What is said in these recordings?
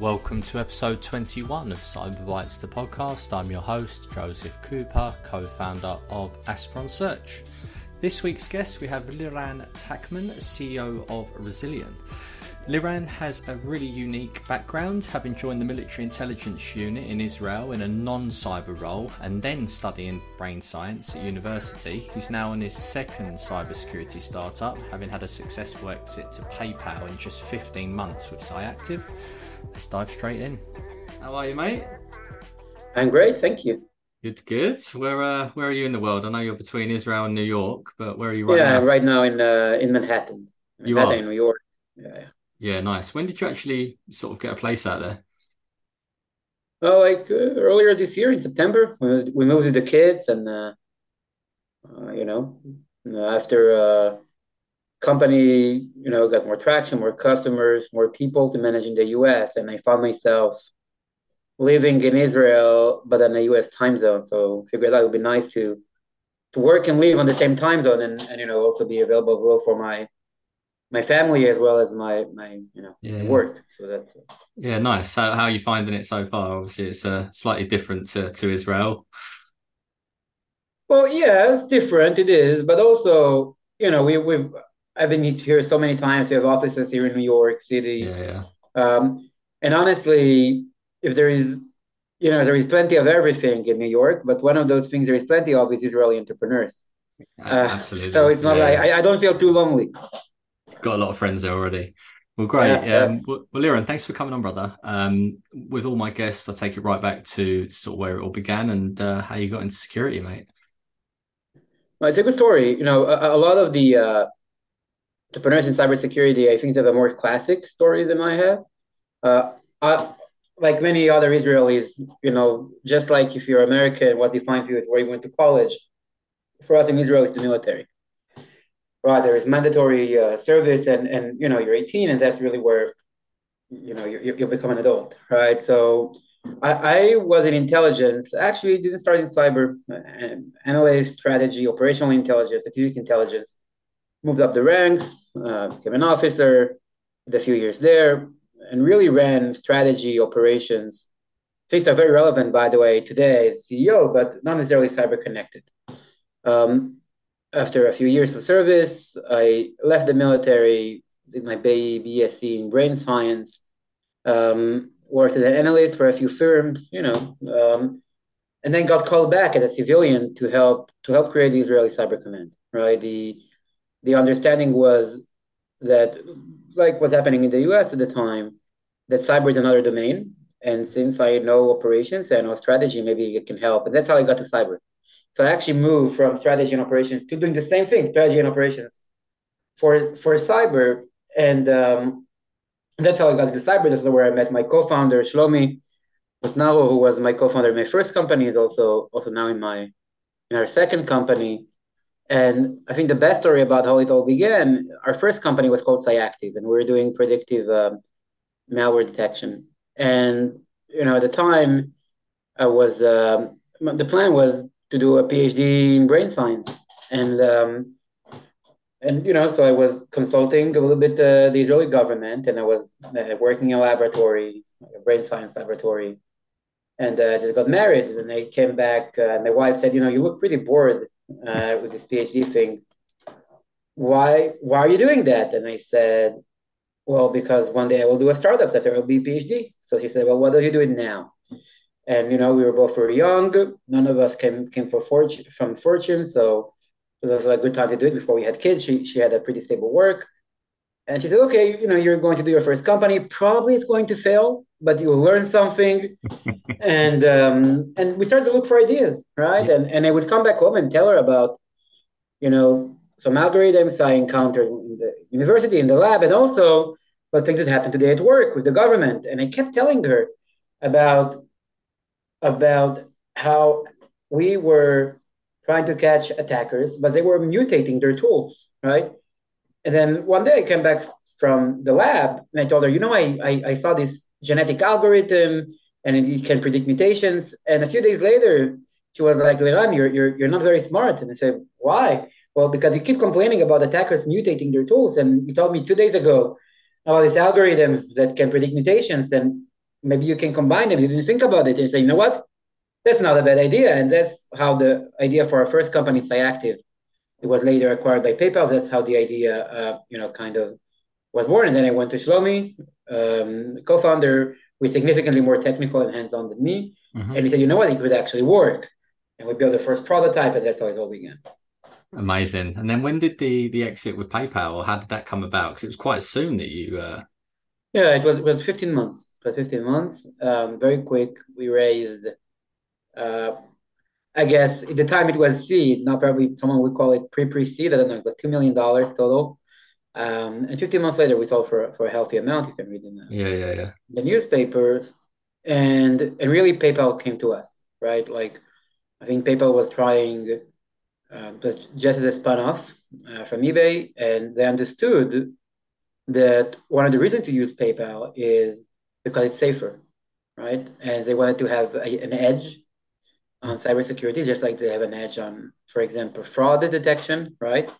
Welcome to episode 21 of Cyber Bytes, the podcast. I'm your host, Joseph Cooper, co founder of Aspiron Search. This week's guest, we have Liran Tancman, CEO of Rezilion. Liran has a really unique background, having joined the military intelligence unit in Israel in a non cyber role and then studying brain science at university. He's now in his second cybersecurity startup, having had a successful exit to PayPal in just 15 months with Cyactive. Let's dive straight in. How are you, mate? I'm great, thank you. Good, good. Where uh, where are you in the world? I know you're between Israel and New York, but where are you right yeah, now? Yeah, right now in uh, in Manhattan. You Manhattan, are? in New York. Yeah. Yeah, nice. When did you actually sort of get a place out there? Well, like uh, earlier this year in September, we we moved with the kids, and uh, uh, you know, after uh, company, you know, got more traction, more customers, more people to manage in the U.S., and I found myself living in Israel, but in the U.S. time zone. So figured that would be nice to to work and live on the same time zone, and, and you know, also be available well for my my family as well as my my you know Yeah. work. So that's Yeah, nice. How how are you finding it so far? Obviously, it's uh, slightly different to, to Israel. well, yeah, it's different. It is, but also you know we we've I've been here so many times. We have offices here in New York City, Yeah, yeah. um, and honestly, if there is you know there is plenty of everything in New York, but one of those things there is plenty of is Israeli entrepreneurs. Uh, Absolutely. So it's not Yeah. like I, I don't feel too lonely. Got a lot of friends there already. Well, great. Yeah. Um, well, well, Liran, thanks for coming on, brother. Um, with all my guests, I take it right back to sort of where it all began and uh, how you got into security, mate. Well, it's a good story. You know, a, a lot of the uh, entrepreneurs in cybersecurity, I think, they have a more classic story than I have. Uh, I, like many other Israelis, you know, just like if you're American, what defines you is where you went to college. For us in Israel, it's the military. Right, there is mandatory uh, service, and and you know you're 18, and that's really where you know you you become an adult, right? So I, I was in intelligence. Actually, didn't start in cyber, uh, analyst, strategy, operational intelligence, strategic intelligence. Moved up the ranks, uh, became an officer, did a few years there, and really ran strategy, operations. Things are very relevant, by the way, today as CEO, but not necessarily cyber connected. Um, after a few years of service, I left the military, did my BSc in brain science, um, worked as an analyst for a few firms, you know, um, and then got called back as a civilian to help to help create the Israeli Cyber Command. Right, the the understanding was that, like what's happening in the U.S. at the time, that cyber is another domain, and since I know operations and know strategy, maybe it can help, and that's how I got to cyber. So I actually moved from strategy and operations to doing the same thing, strategy and operations, for for cyber, and um, that's how I got to cyber. This is where I met my co-founder Shlomi Boutnaru, who was my co-founder in my first company, is also also now in my in our second company. And I think the best story about how it all began, our first company was called Cyactive, and we were doing predictive um, malware detection. And you know, at the time, I was um, the plan was to do a PhD in brain science, and um, and you know, so I was consulting a little bit uh, the Israeli government, and I was uh, working in a laboratory, a brain science laboratory, and uh, just got married. And I came back, uh, and my wife said, "You know, you look pretty bored uh, with this PhD thing. Why why are you doing that?" And I said, "Well, because one day I will do a startup that there will be PhD." So she said, "Well, what are you doing now?" And you know, we were both very young. None of us came came for fortune from fortune, so it was a good time to do it before we had kids. She she had a pretty stable work, and she said, "Okay, you know, you're going to do your first company. Probably it's going to fail, but you'll learn something." and um, and we started to look for ideas, right? Yeah. And and I would come back home and tell her about, you know, some algorithms I encountered in the university in the lab, and also what things that happened today at work with the government. And I kept telling her about about how we were trying to catch attackers, but they were mutating their tools, right? And then one day I came back from the lab and I told her, you know, I, I, I saw this genetic algorithm and it can predict mutations. And a few days later, she was like, Liran, you're, you're, you're not very smart. And I said, why? Well, because you keep complaining about attackers mutating their tools. And you told me two days ago about this algorithm that can predict mutations. And maybe you can combine them. You didn't think about it and say, you know what? That's not a bad idea. And that's how the idea for our first company, Cyactive, it was later acquired by PayPal. That's how the idea, uh, you know, kind of was born. And then I went to Shlomi, um, co-founder, with significantly more technical and hands-on than me. Mm-hmm. And he said, you know what, it could actually work. And we built the first prototype, and that's how it all began. Amazing. And then when did the the exit with PayPal, or how did that come about? Because it was quite soon that you. Uh... Yeah, it was it was 15 months. For 15 months, um, very quick. We raised, uh, I guess at the time it was seed. Now probably someone would call it pre pre seed. I don't know. It was two million dollars total. Um, and 15 months later, we sold for for a healthy amount. You can read in the yeah yeah yeah the newspapers, and and really PayPal came to us, right? Like I think PayPal was trying um, just as a spun off uh, from eBay, and they understood that one of the reasons to use PayPal is because it's safer, right? And they wanted to have a, an edge on cybersecurity, just like they have an edge on, for example, fraud detection, right?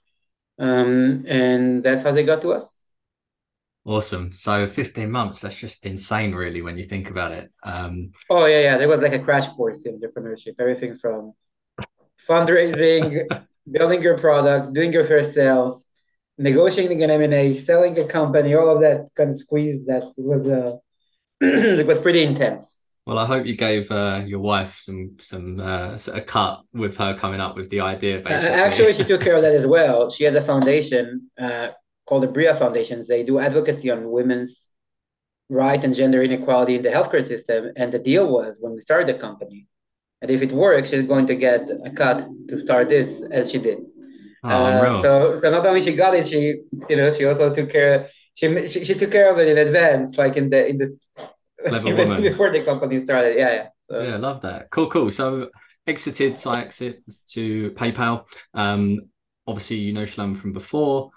Um, and that's how they got to us. Awesome. So 15 months, that's just insane, really, when you think about it. Um, oh, yeah, yeah. There was like a crash course in entrepreneurship, everything from fundraising, building your product, doing your first sales, negotiating an M&A, selling a company, all of that kind of squeeze that was uh, it was pretty intense. Well, I hope you gave uh, your wife some some uh, a cut with her coming up with the idea. Basically, actually, she took care of that as well. She has a foundation uh, called the Bria Foundation. They do advocacy on women's right and gender inequality in the healthcare system. And the deal was when we started the company, and if it works, she's going to get a cut to start this as she did. Oh, uh, so, so not only she got it, she you know she also took care. She, she, she took care of it in advance, like in the in the even before the company started. Yeah, yeah. So. Yeah, love that. Cool, cool. So exited, Cyactive to PayPal. Um, obviously you know Shalom from before.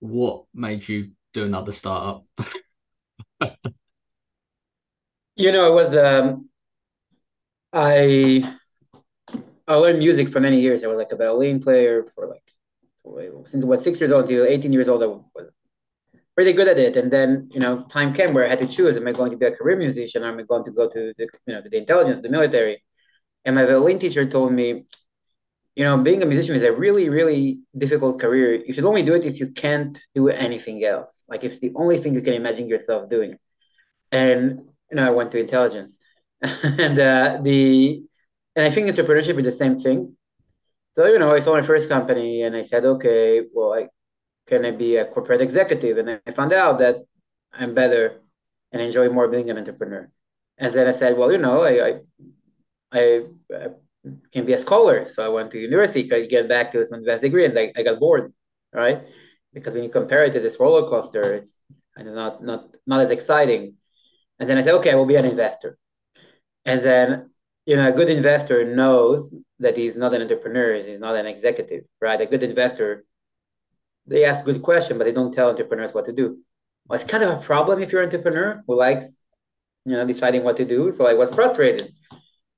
What made you do another startup? you know, it was um, I I learned music for many years. I was like a violin player for like since what six years old to eighteen years old. I was pretty good at it. And then you know, time came where I had to choose: Am I going to be a career musician? Or am I going to go to the you know the intelligence, the military? And my violin teacher told me, you know, being a musician is a really really difficult career. You should only do it if you can't do anything else. Like if it's the only thing you can imagine yourself doing. And you know, I went to intelligence and uh, the and I think entrepreneurship is the same thing. So you know, I saw my first company, and I said, okay, well, I can I be a corporate executive? And I found out that I'm better and enjoy more being an entrepreneur. And then I said, well, you know, I I, I, I can be a scholar, so I went to university, to get back to an advanced degree, and I, I got bored, right? Because when you compare it to this roller coaster, it's not not not as exciting. And then I said, okay, I will be an investor. And then, you know, a good investor knows that he's not an entrepreneur, he's not an executive, right? A good investor, they ask good questions, but they don't tell entrepreneurs what to do. Well, it's kind of a problem if you're an entrepreneur who likes, you know, deciding what to do. So I was frustrated.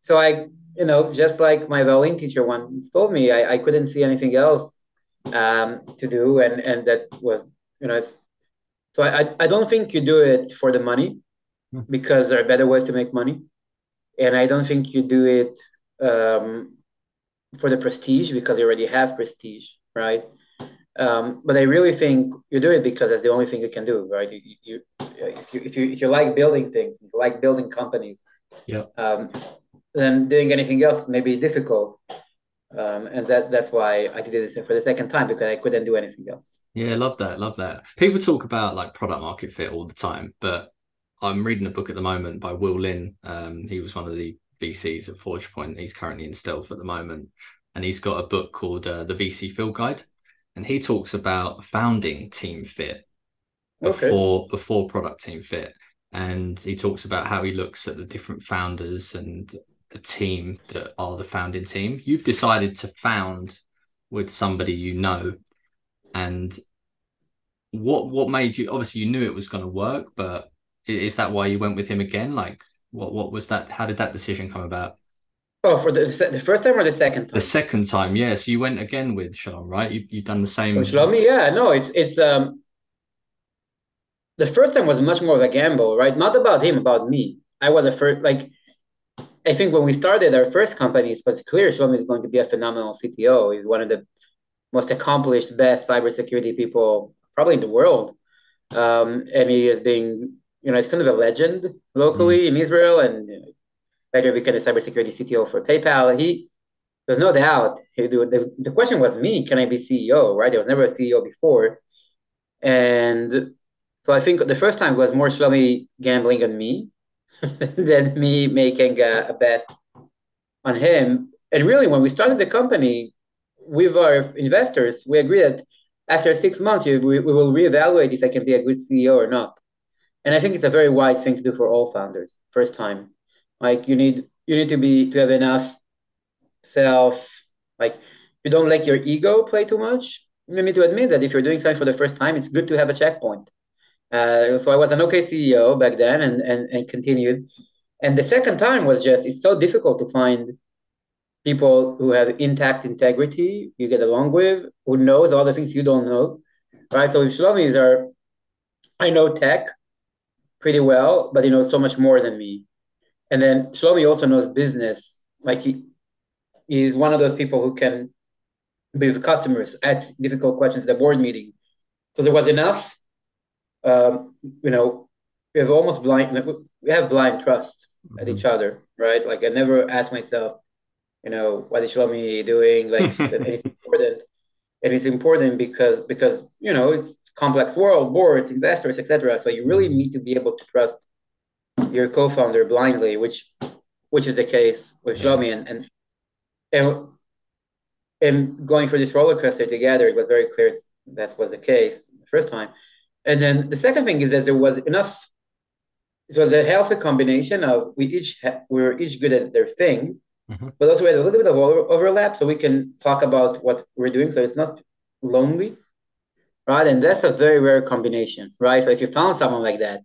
So I, you know, just like my violin teacher once told me, I, I couldn't see anything else um, to do. And, and that was, you know, so I, I don't think you do it for the money hmm. because there are better ways to make money and I don't think you do it um, for the prestige because you already have prestige, right? Um, but I really think you do it because that's the only thing you can do, right? You, you, if you if you if you like building things, if you like building companies, yeah, um, then doing anything else may be difficult. Um, and that that's why I did this for the second time because I couldn't do anything else. Yeah, love that, love that. People talk about like product market fit all the time, but I'm reading a book at the moment by Will Lin. Um, he was one of the VCs at ForgePoint. He's currently in stealth at the moment, and he's got a book called uh, The VC Field Guide, and he talks about founding team fit before okay. before product team fit, and he talks about how he looks at the different founders and the team that are the founding team. You've decided to found with somebody you know, and what what made you? Obviously, you knew it was going to work, but is that why you went with him again? Like, what what was that? How did that decision come about? Oh, for the the first time or the second time? The second time, yeah. So you went again with Shalom, right? You you've done the same. With Shlomi, yeah. No, it's it's um. The first time was much more of a gamble, right? Not about him, about me. I was the first, like, I think when we started our first company, it was clear Shlomi is going to be a phenomenal CTO. He's one of the most accomplished, best cybersecurity people probably in the world. Um, and he is being, you know, it's kind of a legend locally mm. in Israel and later became a cybersecurity CTO for PayPal. He, there's no doubt, he, the, the question was me, can I be CEO, right? There was never a CEO before. And so I think the first time was more Shlomi gambling on me than me making a, a bet on him. And really, when we started the company with our investors, we agreed that after six months, we, we will reevaluate if I can be a good CEO or not. And I think it's a very wise thing to do for all founders. First time, like you need you need to be to have enough self. Like you don't let your ego play too much. You need to admit that if you're doing something for the first time, it's good to have a checkpoint. Uh, so I was an okay CEO back then and, and, and continued. And the second time was just, it's so difficult to find people who have intact integrity you get along with, who knows all the things you don't know, right? So Shlomi is our, I know tech pretty well, but he know so much more than me. And then Shlomi also knows business. Like he, he's one of those people who can be with customers, ask difficult questions at the board meeting. So there was enough um, you know, we have almost blind, we have blind trust mm-hmm. at each other, right? Like I never ask myself, you know, what is Shlomi doing? Like, and it's important. And it's important because, because, you know, it's complex world, boards, investors, etc. So you really mm-hmm. need to be able to trust your co-founder blindly, which, which is the case with Shlomi and, and, and, and going for this roller coaster together, it was very clear that was the case the first time. And then the second thing is that there was enough. It was a healthy combination of we each ha- we were each good at their thing, mm-hmm. but also we had a little bit of over- overlap, so we can talk about what we're doing. So it's not lonely, right? And that's a very rare combination, right? So if you found someone like that,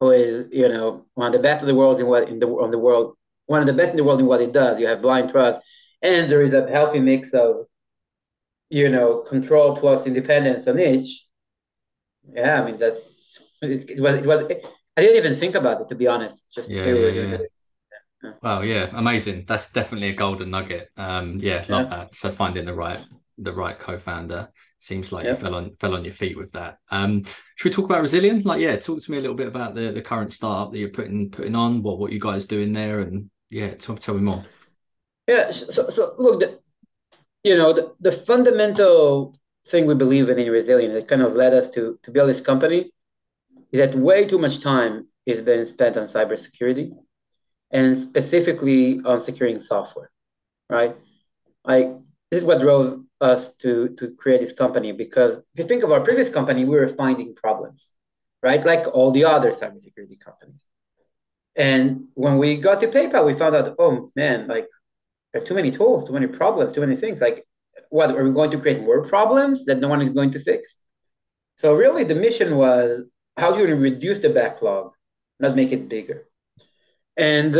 who is you know one of the best of the world in what in the on the world, one of the best in the world in what it does, you have blind trust, and there is a healthy mix of you know control plus independence on each yeah, I mean that's it, it was it was. I didn't even think about it to be honest. Just yeah, yeah, yeah. yeah. Wow, yeah, amazing. That's definitely a golden nugget. Um, yeah, love that. So finding the right the right co-founder seems like you fell on fell on your feet with that. Um, should we talk about Rezilion? Like, yeah, talk to me a little bit about the the current startup that you're putting putting on. What what you guys doing there, and yeah, tell, tell me more. Yeah, so so look, the, you know, the, the fundamental thing we believe in in Rezilion that kind of led us to, to build this company is that way too much time is being spent on cybersecurity and specifically on securing software, right? Like this is what drove us to, to create this company because if you think of our previous company, we were finding problems, right? Like all the other cybersecurity companies. And when we got to PayPal, we found out, oh man, like there are too many tools, too many problems, too many things. Like what are we going to create more problems that no one is going to fix? So really, the mission was how do you reduce the backlog, not make it bigger. And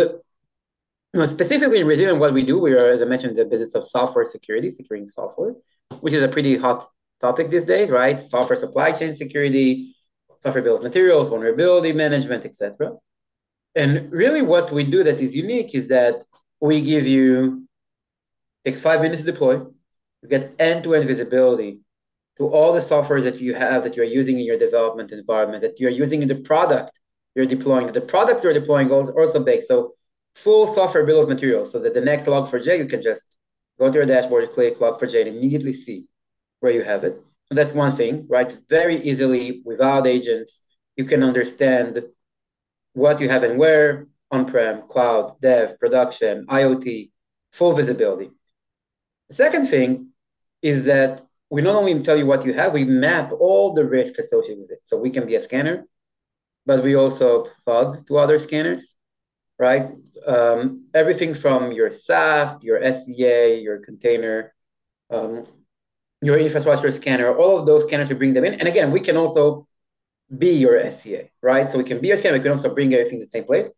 you know, specifically in Rezilion, what we do, we are, as I mentioned, the business of software security, securing software, which is a pretty hot topic these days, right? Software supply chain security, software bill of materials, vulnerability management, etc. And really, what we do that is unique is that we give you takes five minutes to deploy you get end-to-end visibility to all the software that you have that you're using in your development environment, that you're using in the product you're deploying. The product you're deploying also baked. So full software bill of materials so that the next log4j, you can just go to your dashboard, click log4j, and immediately see where you have it. That's one thing, right? Very easily without agents, you can understand what you have and where on-prem, cloud, dev, production, IoT, full visibility. The second thing is that we not only tell you what you have, we map all the risk associated with it. So we can be a scanner, but we also plug to other scanners, right? Um, everything from your SAST, your SCA, your container, um, your infrastructure scanner, all of those scanners, we bring them in. And again, we can also be your SCA, right? So we can be your scanner, we can also bring everything to the same place.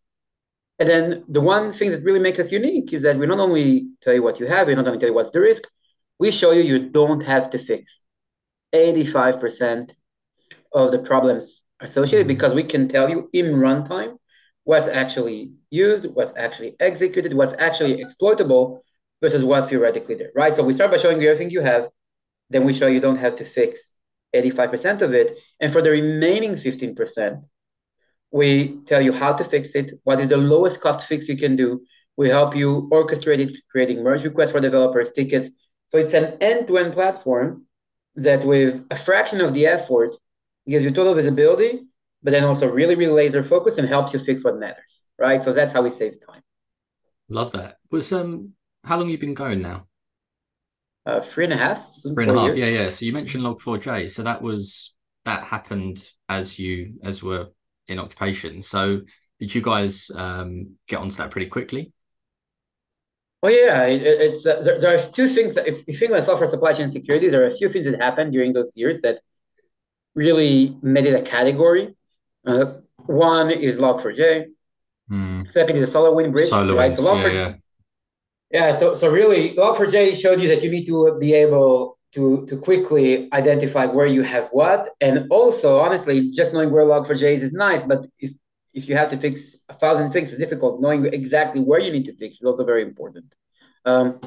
And then the one thing that really makes us unique is that we not only tell you what you have, we not only tell you what's the risk, we show you you don't have to fix 85% of the problems associated mm-hmm. because we can tell you in runtime what's actually used, what's actually executed, what's actually exploitable versus what's theoretically there, right? So we start by showing you everything you have, then we show you don't have to fix 85% of it. And for the remaining 15%, we tell you how to fix it, what is the lowest cost fix you can do. We help you orchestrate it, creating merge requests for developers, tickets. So it's an end-to-end platform that with a fraction of the effort gives you total visibility, but then also really, really laser focus and helps you fix what matters, right? So that's how we save time. Love that. Was um how long you been going now? Uh, three and a half. Three and a half. Years. Yeah, yeah. So you mentioned Log4j. So that was that happened as you as were in occupation. So did you guys um, get onto that pretty quickly? Oh yeah, it, it's uh, there, there, are two things. That, if you think about software supply chain security, there are a few things that happened during those years that really made it a category. Uh, one is Log4j. Mm. Second is the SolarWinds bridge. SolarWinds, right? So Log4j, yeah, yeah. yeah, so so really, Log4j showed you that you need to be able to to quickly identify where you have what, and also honestly, just knowing where Log4j is is nice, but if if you have to fix a thousand things, it's difficult. Knowing exactly where you need to fix is also very important. Um,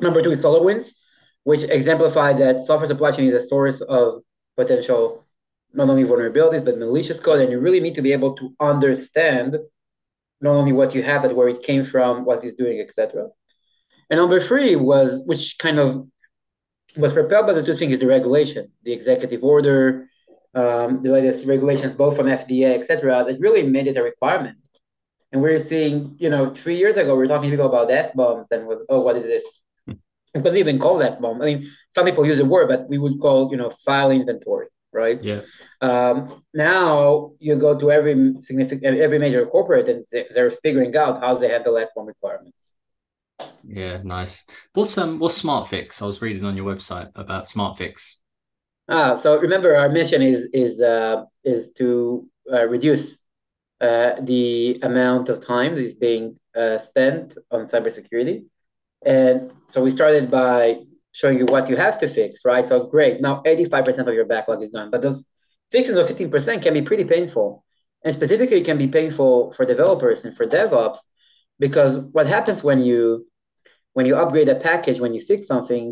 number two is SolarWinds, which exemplify that software supply chain is a source of potential not only vulnerabilities but malicious code, and you really need to be able to understand not only what you have but where it came from, what it's doing, etc. And number three was, which kind of was propelled by the two things, is the regulation, the executive order, um, the latest regulations, both from FDA, etc that really made it a requirement. And we're seeing, you know, three years ago, we are talking to people about SBOMs and with, oh, what is this? It wasn't even called SBOM. I mean, some people use the word, but we would call, you know, file inventory, right? Yeah. Um, now you go to every significant, every major corporate and they're figuring out how they handle one requirements. Yeah, nice. What's um what's SmartFix? I was reading on your website about SmartFix. Ah, so remember, our mission is is uh, is to uh, reduce uh, the amount of time that is being uh, spent on cybersecurity, and so we started by showing you what you have to fix, right? So great, now eighty five percent of your backlog is gone, but those fixes of fifteen percent can be pretty painful, and specifically can be painful for developers and for DevOps, because what happens when you when you upgrade a package, when you fix something,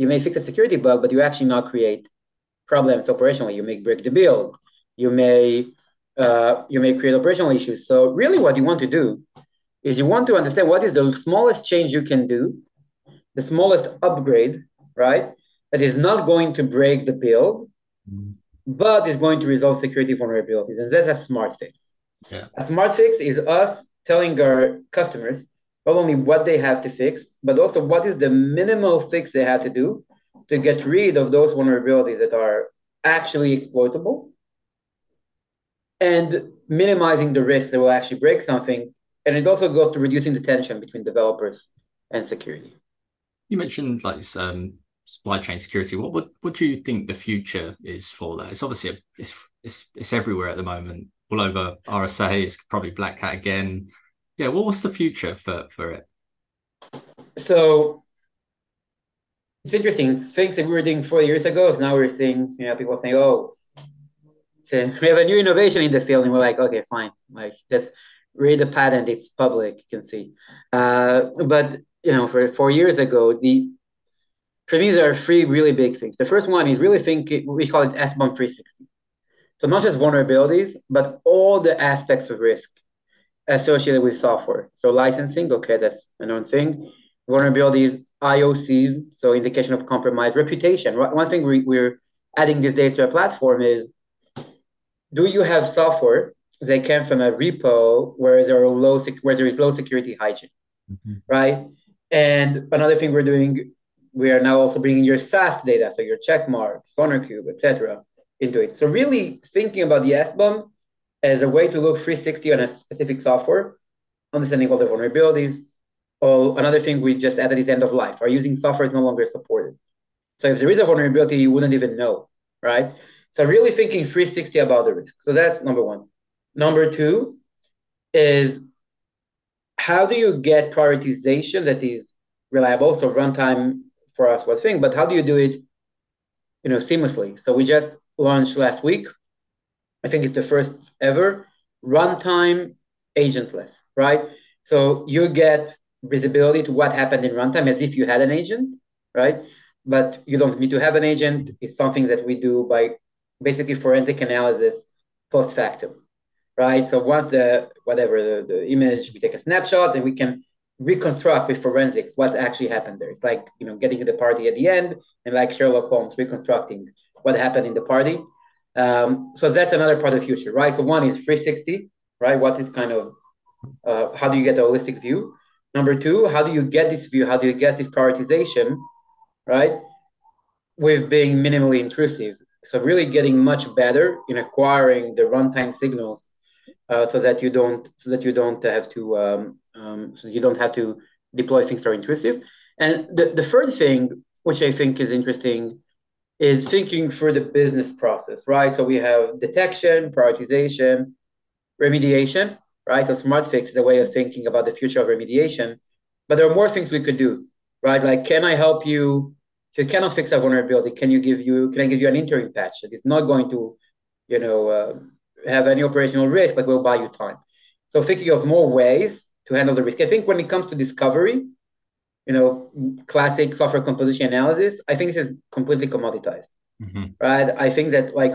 you may fix a security bug, but you actually not create problems operationally. You may break the build. You may uh, you may create operational issues. So really, what you want to do is you want to understand what is the smallest change you can do, the smallest upgrade, right? That is not going to break the build, mm-hmm. but is going to resolve security vulnerabilities, and that's a smart fix. Yeah. A smart fix is us telling our customers not only what they have to fix, but also what is the minimal fix they have to do to get rid of those vulnerabilities that are actually exploitable and minimizing the risk that will actually break something. And it also goes to reducing the tension between developers and security. You mentioned like um, supply chain security. What, what what do you think the future is for that? It's obviously a, it's, it's it's everywhere at the moment, all over RSA. It's probably Black Hat again. Yeah, what was the future for for it? So it's interesting. Things that we were doing four years ago, now we're seeing, you know, people saying, oh, we have a new innovation in the field. And we're like, okay, fine. Like, just read the patent. It's public. You can see. Uh, but, you know, for four years ago, the for me, there are three really big things. The first one is really think we call it SBOM 360. So not just vulnerabilities, but all the aspects of risk associated with software. So licensing, okay, that's another thing. Vulnerabilities, IOCs, so indication of compromise, reputation. One thing we, we're adding these days to our platform is do you have software that came from a repo where there are low where there is low security hygiene, mm-hmm. right? And another thing we're doing, we are now also bringing your SAST data, so your check Checkmarx, SonarQube, etc., into it. So really thinking about the SBOM as a way to look 360 on a specific software, understanding all the vulnerabilities, Oh, another thing we just added is end of life. Our using software is no longer supported. So if there is a vulnerability, you wouldn't even know, right? So really thinking 360 about the risk. So that's number one. Number two is how do you get prioritization that is reliable? So runtime for us one thing, but how do you do it, you know, seamlessly? So we just launched last week. I think it's the first ever runtime agentless, right? So you get visibility to what happened in runtime as if you had an agent, right? But you don't need to have an agent. It's something that we do by basically forensic analysis post factum, right? So once the whatever the, the image, we take a snapshot and we can reconstruct with forensics what actually happened there. It's like you know getting to the party at the end and like Sherlock Holmes reconstructing what happened in the party. Um, so that's another part of the future, right? So one is 360, right? What is kind of uh, how do you get a holistic view? Number two, how do you get this view? How do you get this prioritization, right? With being minimally intrusive. So really getting much better in acquiring the runtime signals, uh, so that you don't so that you don't have to um, um, so you don't have to deploy things that are intrusive. And the, the third thing, which I think is interesting, is thinking through the business process, right? So we have detection, prioritization, remediation, right? So smart fix is a way of thinking about the future of remediation. But there are more things we could do, right? Like, can I help you? If you cannot fix a vulnerability, can you give you? Can I give you an interim patch that is not going to, you know, uh, have any operational risk, but will buy you time? So thinking of more ways to handle the risk. I think when it comes to discovery, you know, classic software composition analysis, I think this is completely commoditized, mm-hmm. right? I think that like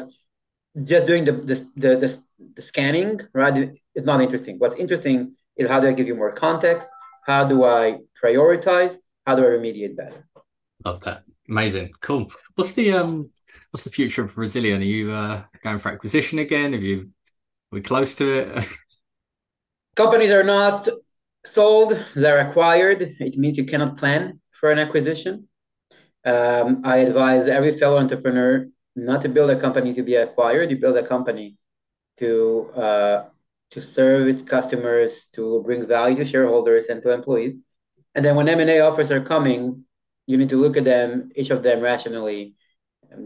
just doing the the, the the, the scanning, right, is not interesting. What's interesting is how do I give you more context? How do I prioritize? How do I remediate better? Love that. Amazing. Cool. What's the um what's the future of Rezilion? Are you uh, going for acquisition again? Have you are we close to it? companies are not sold, they're acquired. It means you cannot plan for an acquisition. Um, I advise every fellow entrepreneur not to build a company to be acquired. You build a company to uh, to serve its customers, to bring value to shareholders and to employees. And then when M&A offers are coming, you need to look at them, each of them rationally,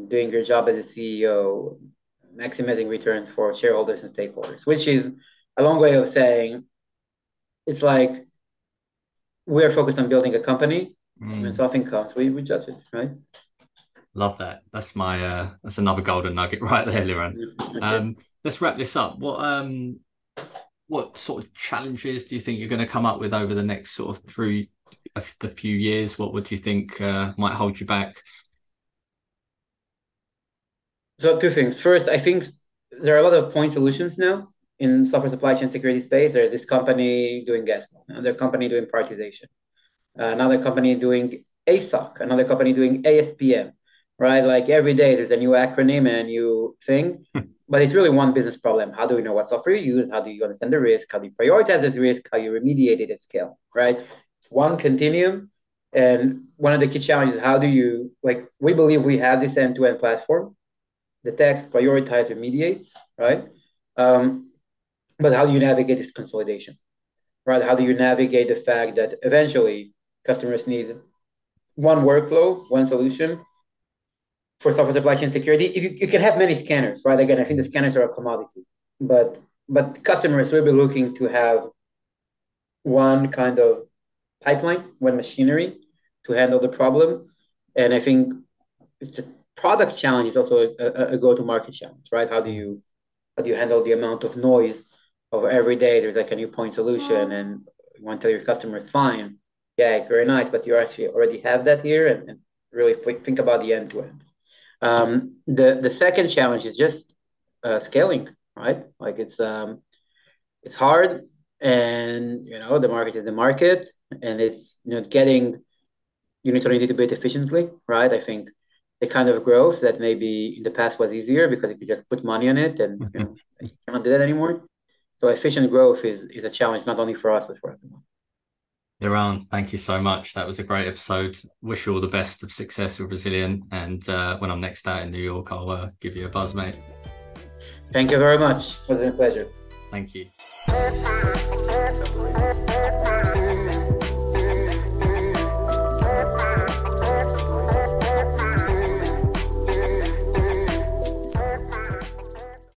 doing your job as a CEO, maximizing returns for shareholders and stakeholders, which is a long way of saying it's like we are focused on building a company. Mm. When something comes, we, we judge it, right? Love that. That's my uh that's another golden nugget right there, Liran. Okay. Um let's wrap this up. What um what sort of challenges do you think you're going to come up with over the next sort of through the few years? What would you think uh, might hold you back? So two things. First, I think there are a lot of point solutions now in software supply chain security space, there's this company doing gas, another company doing prioritization, another company doing ASOC, another company doing ASPM, right? Like every day there's a new acronym and a new thing, hmm. but it's really one business problem. How do we know what software you use? How do you understand the risk? How do you prioritize this risk? How you remediate it at scale, right? It's one continuum. And one of the key challenges, how do you, like, we believe we have this end-to-end platform, detects, prioritize, remediates, right? Um, but how do you navigate this consolidation, right? How do you navigate the fact that eventually customers need one workflow, one solution for software supply chain security? If you, you can have many scanners, right? Again, I think the scanners are a commodity, but but customers will be looking to have one kind of pipeline, one machinery to handle the problem. And I think it's a product challenge is also a, a go-to-market challenge, right? How do you how do you handle the amount of noise of every day there's like a new point solution and you want to tell your customer it's fine. Yeah it's very nice but you actually already have that here and, and really think about the end to end. Um, the the second challenge is just uh, scaling right? Like it's um it's hard and you know the market is the market and it's you know getting you need to need to do it efficiently right? I think the kind of growth that maybe in the past was easier because you could just put money on it and you know you cannot do that anymore so efficient growth is, is a challenge not only for us but for everyone. Liran, thank you so much. That was a great episode. Wish you all the best of success with Rezilion. And uh, when I'm next out in New York, I'll uh, give you a buzz, mate. Thank you very much. It was a pleasure. Thank you.